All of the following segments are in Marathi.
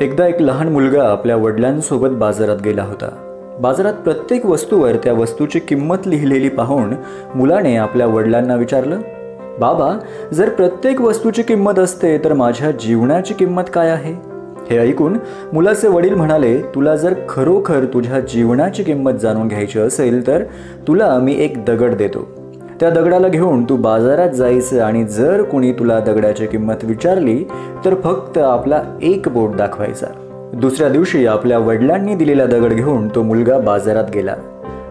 एकदा एक लहान मुलगा आपल्या वडिलांसोबत बाजारात गेला होता. बाजारात प्रत्येक वस्तूवर त्या वस्तूची किंमत लिहिलेली पाहून मुलाने आपल्या वडिलांना विचारलं बाबा जर प्रत्येक वस्तूची किंमत असते तर माझ्या जीवनाची किंमत काय आहे? हे ऐकून मुलाचे वडील म्हणाले तुला जर खरोखर तुझ्या जीवनाची किंमत जाणून घ्यायची असेल तर तुला मी एक दगड देतो. त्या दगडाला घेऊन तू बाजारात जायचं आणि जर कुणी तुला दगडाची किंमत विचारली तर फक्त आपला एक बोट दाखवायचा. दुसऱ्या दिवशी आपल्या वडिलांनी दिलेला दगड घेऊन तो मुलगा बाजारात गेला.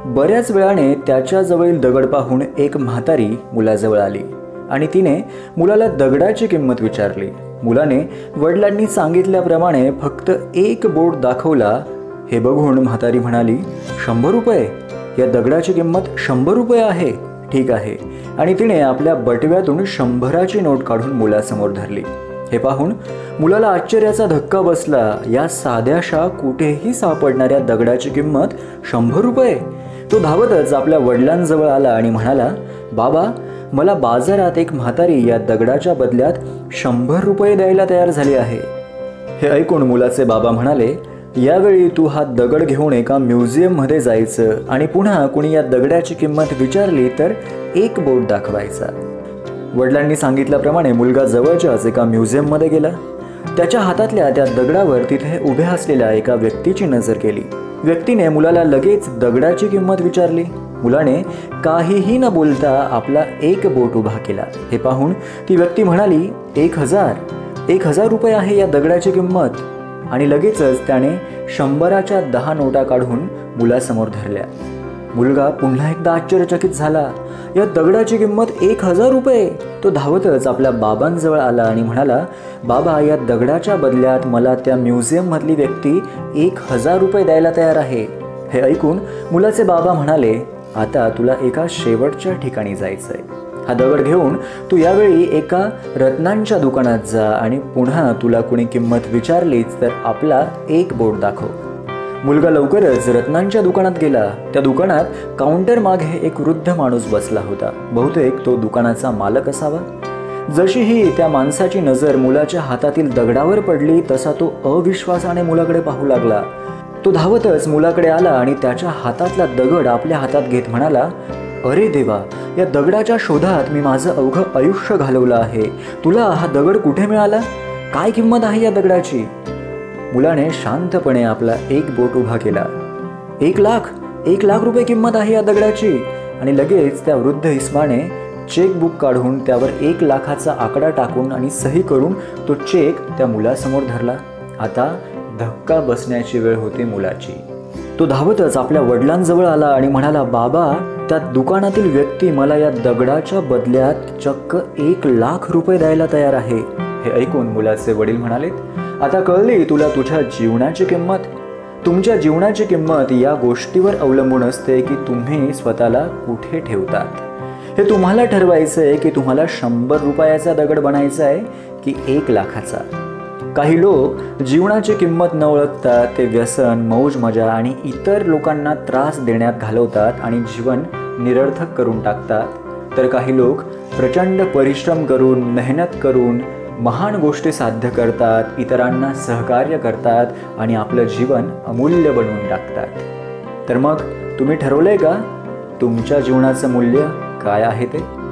बऱ्याच वेळाने त्याच्याजवळील दगड पाहून एक म्हातारी मुलाजवळ आली आणि तिने मुलाला दगडाची किंमत विचारली. मुलाने वडिलांनी सांगितल्याप्रमाणे फक्त एक बोट दाखवला. हे बघून म्हातारी म्हणाली शंभर रुपये? या दगडाची किंमत शंभर रुपये आहे. ठीक आहे. आणि तिने आपल्या बटव्यातून शंभराची नोट काढून मुलासमोर धरली. हे पाहून मुलाला आश्चर्याचा धक्का बसला. या साध्याशा कुठेही सापडणाऱ्या दगडाची किंमत शंभर रुपये. तो धावतच आपल्या वडिलांजवळ आला आणि म्हणाला बाबा मला बाजारात एक म्हातारी या दगडाच्या बदल्यात शंभर रुपये द्यायला तयार झाली आहे. हे ऐकून मुलाचे बाबा म्हणाले यावेळी तू हा दगड घेऊन एका म्युझियममध्ये जायचं आणि पुन्हा कुणी या दगडाची किंमत विचारली तर एक बोट दाखवायचा. वडिलांनी सांगितल्याप्रमाणे मुलगा जवळच्याच एका म्युझियममध्ये गेला. त्याच्या हातातल्या त्या दगडावर तिथे उभ्या असलेल्या एका व्यक्तीची नजर केली व्यक्तीने मुलाला लगेच दगडाची किंमत विचारली. मुलाने काहीही न बोलता आपला एक बोट उभा केला. हे पाहून ती व्यक्ती म्हणाली एक हजार. एक हजार रुपये आहे या दगडाची किंमत. आणि लगेचच त्याने शंभराच्या दहा नोटा काढून मुलासमोर धरल्या. मुलगा पुन्हा एकदा आश्चर्यचकित झाला. या दगडाची किंमत एक हजार रुपये. तो धावतच आपल्या बाबांजवळ आला आणि म्हणाला बाबा या दगडाच्या बदल्यात मला त्या म्युझियममधली व्यक्ती एक हजार रुपये द्यायला तयार आहे. हे ऐकून मुलाचे बाबा म्हणाले आता तुला एका शेवटच्या ठिकाणी जायचंय. हा दगड घेऊन तू यावेळी एका रत्नांच्या दुकानात जा आणि पुन्हा तुला कुणी किंमत विचारलीच तर आपला एक बोट दाखव. मुलगा लवकरच रत्नांच्या दुकानात गेला. त्या दुकानात काउंटर मागे एक वृद्ध माणूस बसला होता. बहुतेक तो दुकानाचा मालक असावा. जशी ही त्या माणसाची नजर मुलाच्या हातातील दगडावर पडली तसा तो अविश्वासाने मुलाकडे पाहू लागला. तो धावतच मुलाकडे आला आणि त्याच्या हातातला दगड आपल्या हातात घेत म्हणाला अरे देवा या दगडाच्या शोधात मी माझं अवघं आयुष्य घालवलं आहे. तुला हा दगड कुठे मिळाला? काय किंमत आहे या दगडाची? मुलाने शांतपणे आपला एक बोट उभा केला. एक लाख एक लाख रुपये किंमत आहे या दगडाची. आणि लगेच त्या वृद्ध इस्माने चेकबुक काढून त्यावर एक लाखाचा आकडा टाकून आणि सही करून तो चेक त्या मुलासमोर धरला. आता धक्का बसण्याची वेळ होती मुलाची. तो धावतच आपल्या वडिलांजवळ आला आणि म्हणाला बाबा त्या दुकानातील व्यक्ती मला या दगडाच्या बदल्यात चक्क एक लाख रुपये द्यायला तयार आहे. हे ऐकून मुलाचे वडील म्हणाले आता कळली तुला तुझ्या जीवनाची किंमत? तुमच्या जीवनाची किंमत या गोष्टीवर अवलंबून असते की तुम्ही स्वतःला कुठे ठेवतात? हे तुम्हाला ठरवायचं आहे की तुम्हाला शंभर रुपयाचा दगड बनायचा आहे की एक लाखाचा? काही लोक जीवनाची किंमत न ओळखता ते व्यसन मौज मजा आणि इतर लोकांना त्रास देण्यात घालवतात आणि जीवन निरर्थक करून टाकतात. तर काही लोक प्रचंड परिश्रम करून मेहनत करून महान गोष्टी साध्य करतात इतरांना सहकार्य करतात आणि आपलं जीवन अमूल्य बनवून टाकतात. तर मग तुम्ही ठरवलंय का? तुमच्या जीवनाचं मूल्य काय आहे ते?